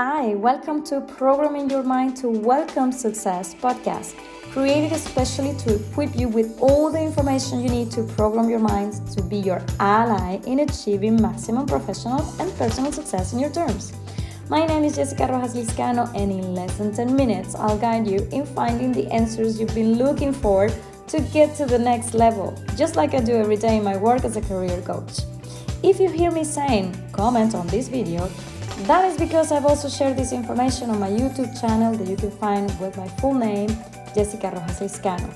Hi, welcome to Programming Your Mind to Welcome Success podcast, created especially to equip you with all the information you need to program your mind to be your ally in achieving maximum professional and personal success in your terms. My name is Jessica Rojas Liscano, and in less than 10 minutes, I'll guide you in finding the answers you've been looking for to get to the next level, just like I do every day in my work as a career coach. If you hear me saying comment on this video, that is because I've also shared this information on my YouTube channel that you can find with my full name, Jessica Rojas Liscano.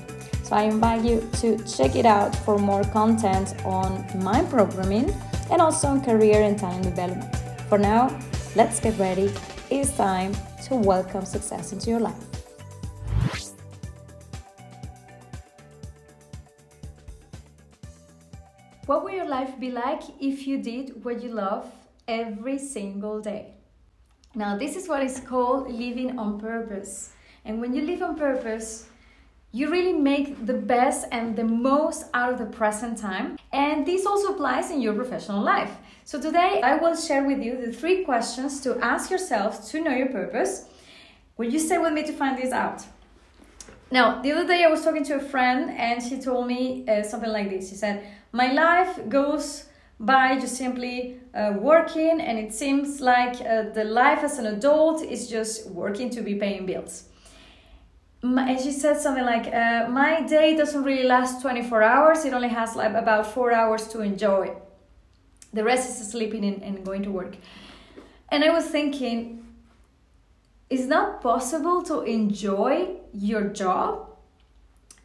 So I invite you to check it out for more content on mind programming and also on career and talent development. For now, let's get ready. It's time to welcome success into your life. What would your life be like if you did what you love every single day? Now, this is what is called living on purpose. And when you live on purpose, you really make the best and the most out of the present time. And this also applies in your professional life. So, today I will share with you the three questions to ask yourself to know your purpose. Will you stay with me to find this out? Now, the other day I was talking to a friend and she told me uh, something like this. She said, My life goes by just simply uh, working, and it seems like uh, the life as an adult is just working to be paying bills. And she said something like, uh, My day doesn't really last 24 hours, it only has like about four hours to enjoy. The rest is sleeping and, and going to work. And I was thinking, it's not possible to enjoy your job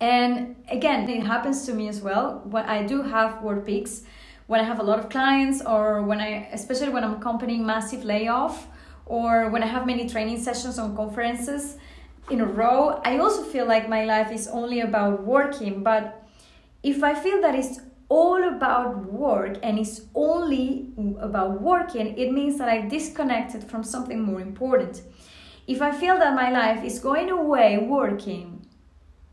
and again it happens to me as well when i do have work peaks when i have a lot of clients or when i especially when i'm accompanying massive layoff or when i have many training sessions on conferences in a row i also feel like my life is only about working. But if i feel that it's all about work and it's only about working it means that i've disconnected from something more important. If I feel that my life is going away working,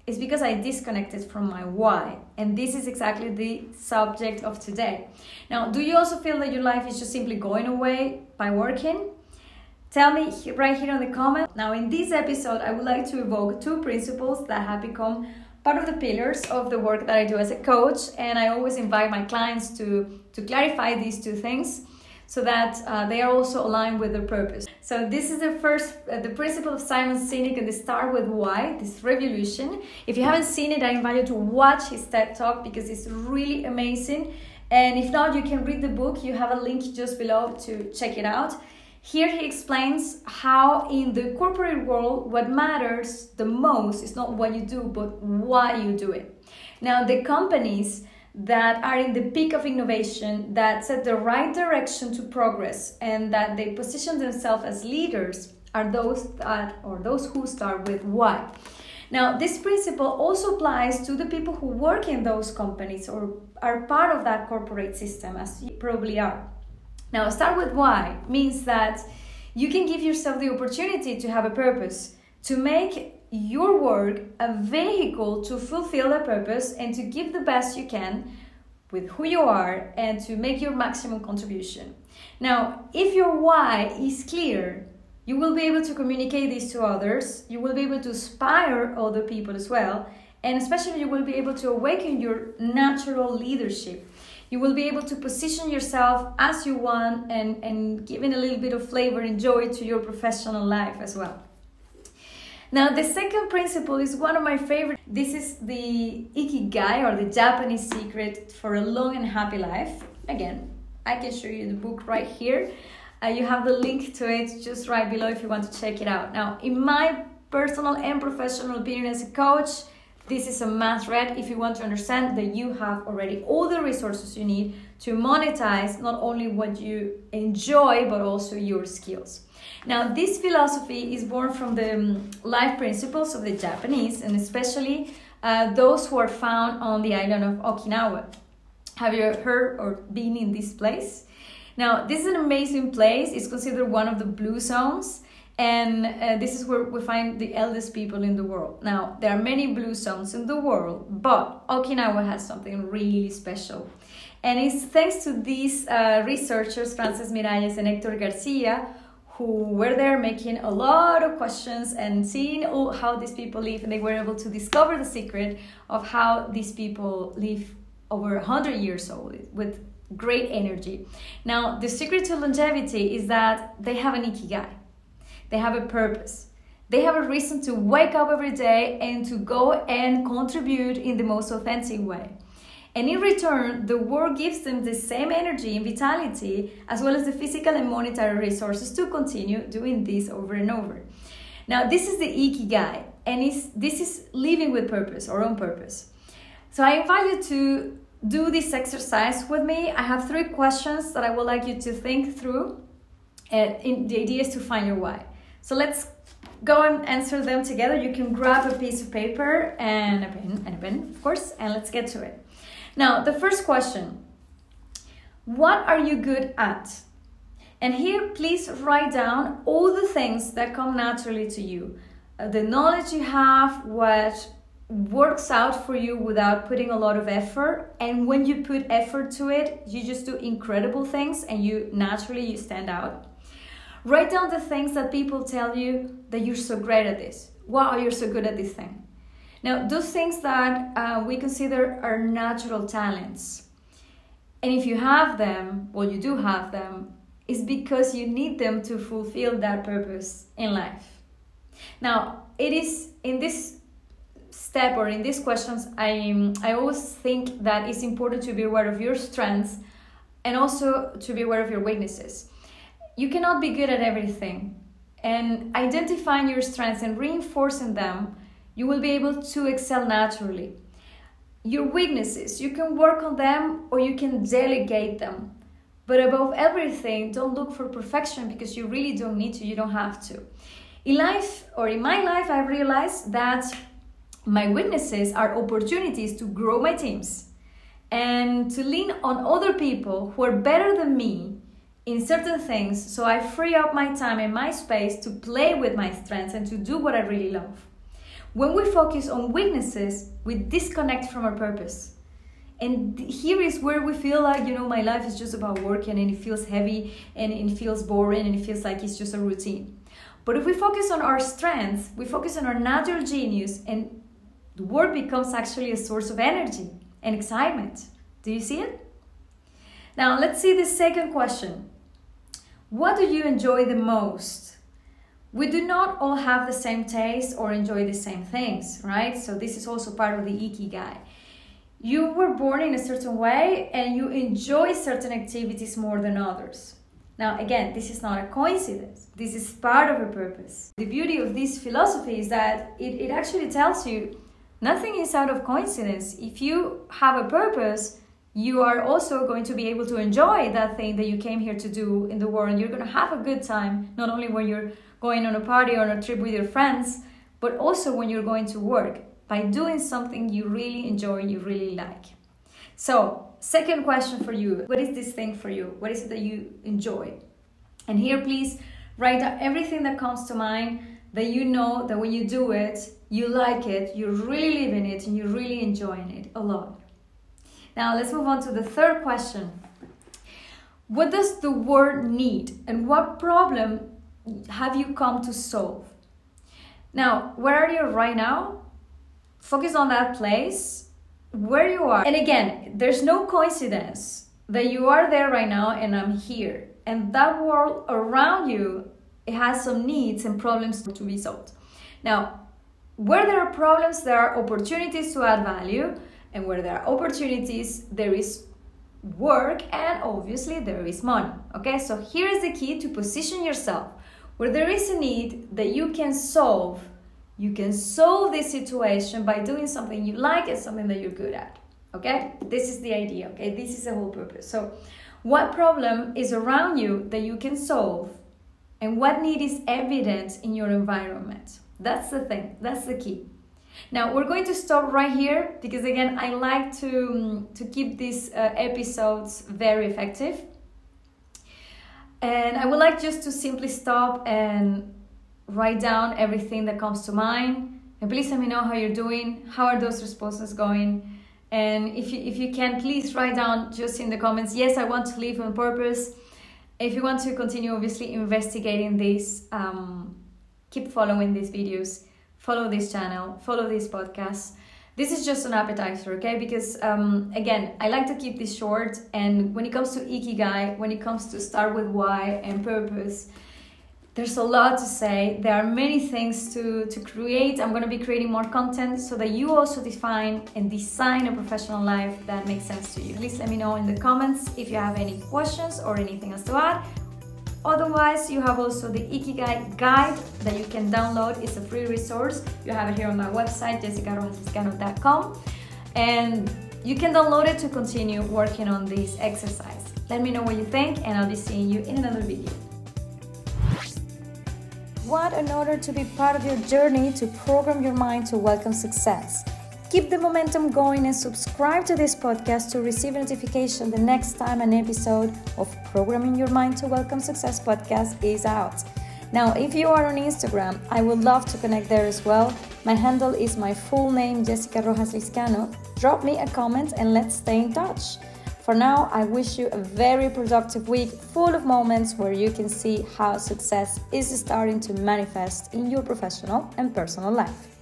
it's because I disconnected from my why. And this is exactly the subject of today. Now, do you also feel that your life is just simply going away by working? Tell me right here in the comment. Now, in this episode, I would like to evoke two principles that have become part of the pillars of the work that I do as a coach. And I always invite my clients to, to clarify these two things so that uh, they are also aligned with their purpose. So this is the first, uh, the principle of Simon Sinek and the start with why, this revolution. If you haven't seen it, I invite you to watch his TED Talk because it's really amazing. And if not, you can read the book. You have a link just below to check it out. Here he explains how in the corporate world, what matters the most is not what you do, but why you do it. Now, the companies that are in the peak of innovation, that set the right direction to progress, and that they position themselves as leaders are those that or those who start with why. Now, this principle also applies to the people who work in those companies or are part of that corporate system, as you probably are. Now, start with why means that you can give yourself the opportunity to have a purpose, to make your work a vehicle to fulfill that purpose and to give the best you can with who you are and to make your maximum contribution. Now, if your why is clear, you will be able to communicate this to others, you will be able to inspire other people as well, and especially you will be able to awaken your natural leadership. You will be able to position yourself as you want and, and giving a little bit of flavor and joy to your professional life as well. Now, the second principle is one of my favorite. This is the Ikigai or the Japanese secret for a long and happy life. Again, I can show you the book right here. Uh, you have the link to it just right below if you want to check it out. Now, in my personal and professional opinion as a coach, this is a must read if you want to understand that you have already all the resources you need to monetize not only what you enjoy but also your skills. Now, this philosophy is born from the um, life principles of the Japanese and especially uh, those who are found on the island of Okinawa. Have you heard or been in this place? Now, this is an amazing place. It's considered one of the blue zones and uh, this is where we find the eldest people in the world. Now, there are many blue zones in the world, but Okinawa has something really special. And it's thanks to these uh, researchers, Francesc Miralles and Hector Garcia, who were there making a lot of questions and seeing how these people live and they were able to discover the secret of how these people live over 100 years old with great energy. Now the secret to longevity is that they have an ikigai. They have a purpose. They have a reason to wake up every day and to go and contribute in the most authentic way and in return, the world gives them the same energy and vitality, as well as the physical and monetary resources to continue doing this over and over. Now, this is the Ikigai, and this is living with purpose or on purpose. So, I invite you to do this exercise with me. I have three questions that I would like you to think through. Uh, and the idea is to find your why. So, let's go and answer them together. You can grab a piece of paper and a pen, and a pen, of course, and let's get to it. Now, the first question. What are you good at? And here, please write down all the things that come naturally to you. Uh, the knowledge you have, what works out for you without putting a lot of effort. And when you put effort to it you just do incredible things and you naturally you stand out. Write down the things that people tell you that you're so great at this. Wow you're so good at this thing now, those things that uh, we consider are natural talents, and if you have them, well, you do have them, is because you need them to fulfill that purpose in life. Now, it is in this step or in these questions, I, I always think that it's important to be aware of your strengths and also to be aware of your weaknesses. You cannot be good at everything, and identifying your strengths and reinforcing them you will be able to excel naturally. Your weaknesses, you can work on them or you can delegate them. But above everything, don't look for perfection because you really don't need to, you don't have to. In life, or in my life, I realized that my weaknesses are opportunities to grow my teams and to lean on other people who are better than me in certain things so I free up my time and my space to play with my strengths and to do what I really love. When we focus on weaknesses, we disconnect from our purpose. And here is where we feel like, you know, my life is just about working and it feels heavy and it feels boring and it feels like it's just a routine. But if we focus on our strengths, we focus on our natural genius, and the work becomes actually a source of energy and excitement. Do you see it? Now, let's see the second question What do you enjoy the most? We do not all have the same taste or enjoy the same things, right? So this is also part of the ikigai. You were born in a certain way and you enjoy certain activities more than others. Now, again, this is not a coincidence. This is part of a purpose. The beauty of this philosophy is that it, it actually tells you nothing is out of coincidence. If you have a purpose, you are also going to be able to enjoy that thing that you came here to do in the world. You're going to have a good time not only when you're going on a party or on a trip with your friends but also when you're going to work by doing something you really enjoy you really like. So second question for you. What is this thing for you? What is it that you enjoy? And here please write down everything that comes to mind that you know that when you do it you like it you're really living it and you're really enjoying it a lot now let's move on to the third question. What does the world need and what problem have you come to solve? Now, where are you right now? Focus on that place where you are. And again, there's no coincidence that you are there right now and I'm here. And that world around you it has some needs and problems to be solved. Now, where there are problems, there are opportunities to add value and where there are opportunities, there is work and obviously there is money. Okay, so here is the key to position yourself where there is a need that you can solve. You can solve this situation by doing something you like and something that you're good at. Okay, this is the idea. Okay, this is the whole purpose. So, what problem is around you that you can solve, and what need is evident in your environment? That's the thing, that's the key. Now we're going to stop right here because again I like to um, to keep these uh, episodes very effective. And I would like just to simply stop and write down everything that comes to mind. And please let me know how you're doing. How are those responses going? And if you if you can, please write down just in the comments. Yes, I want to live on purpose. If you want to continue, obviously, investigating this, um, keep following these videos, follow this channel, follow this podcast. This is just an appetizer, okay? Because um, again, I like to keep this short. And when it comes to ikigai, when it comes to start with why and purpose, there's a lot to say. There are many things to, to create. I'm going to be creating more content so that you also define and design a professional life that makes sense to you. Please let me know in the comments if you have any questions or anything else to add. Otherwise, you have also the Ikigai guide that you can download. It's a free resource. You have it here on my website, jessicarojasliscano.com. And you can download it to continue working on this exercise. Let me know what you think, and I'll be seeing you in another video. What an honor to be part of your journey to program your mind to welcome success. Keep the momentum going and subscribe to this podcast to receive notification the next time an episode of Programming Your Mind to Welcome Success podcast is out. Now, if you are on Instagram, I would love to connect there as well. My handle is my full name, Jessica Rojas Liscano. Drop me a comment and let's stay in touch. For now, I wish you a very productive week full of moments where you can see how success is starting to manifest in your professional and personal life.